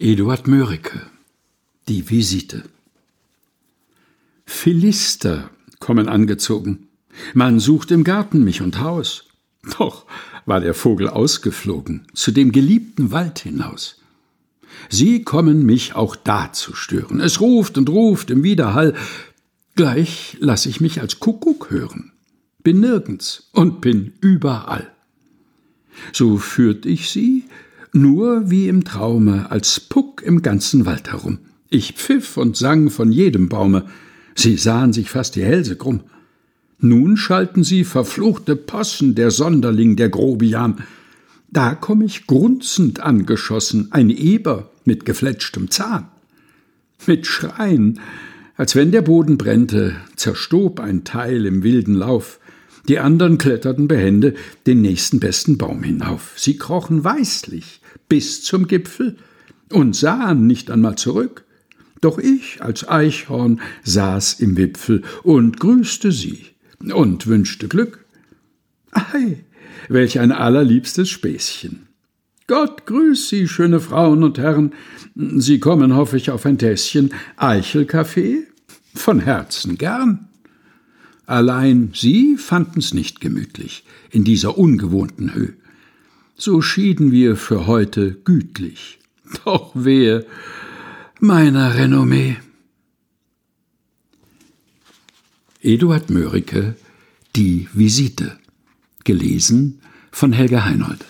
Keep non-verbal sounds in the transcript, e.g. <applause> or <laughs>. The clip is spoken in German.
Eduard Mörike Die Visite Philister kommen angezogen. Man sucht im Garten mich und Haus. Doch war der Vogel ausgeflogen, zu dem geliebten Wald hinaus. Sie kommen mich auch da zu stören. Es ruft und ruft im Widerhall. Gleich lass ich mich als Kuckuck hören. Bin nirgends und bin überall. So führt ich sie, nur wie im Traume, als Puck im ganzen Wald herum. Ich pfiff und sang von jedem Baume, sie sahen sich fast die Hälse krumm. Nun schalten sie verfluchte Possen, der Sonderling, der Grobian. Da komm ich grunzend angeschossen, ein Eber mit gefletschtem Zahn. Mit Schreien, als wenn der Boden brennte, zerstob ein Teil im wilden Lauf. Die andern kletterten behende den nächsten besten Baum hinauf. Sie krochen weißlich bis zum Gipfel und sahen nicht einmal zurück. Doch ich als Eichhorn saß im Wipfel und grüßte sie und wünschte Glück. Ei, welch ein allerliebstes Späßchen. Gott grüß Sie, schöne Frauen und Herren. Sie kommen, hoffe ich, auf ein Tässchen Eichelkaffee? Von Herzen gern. Allein sie fanden's nicht gemütlich in dieser ungewohnten Höhe. So schieden wir für heute gütlich. <laughs> Doch wehe meiner Renommee. Eduard Mörike Die Visite gelesen von Helga Heinold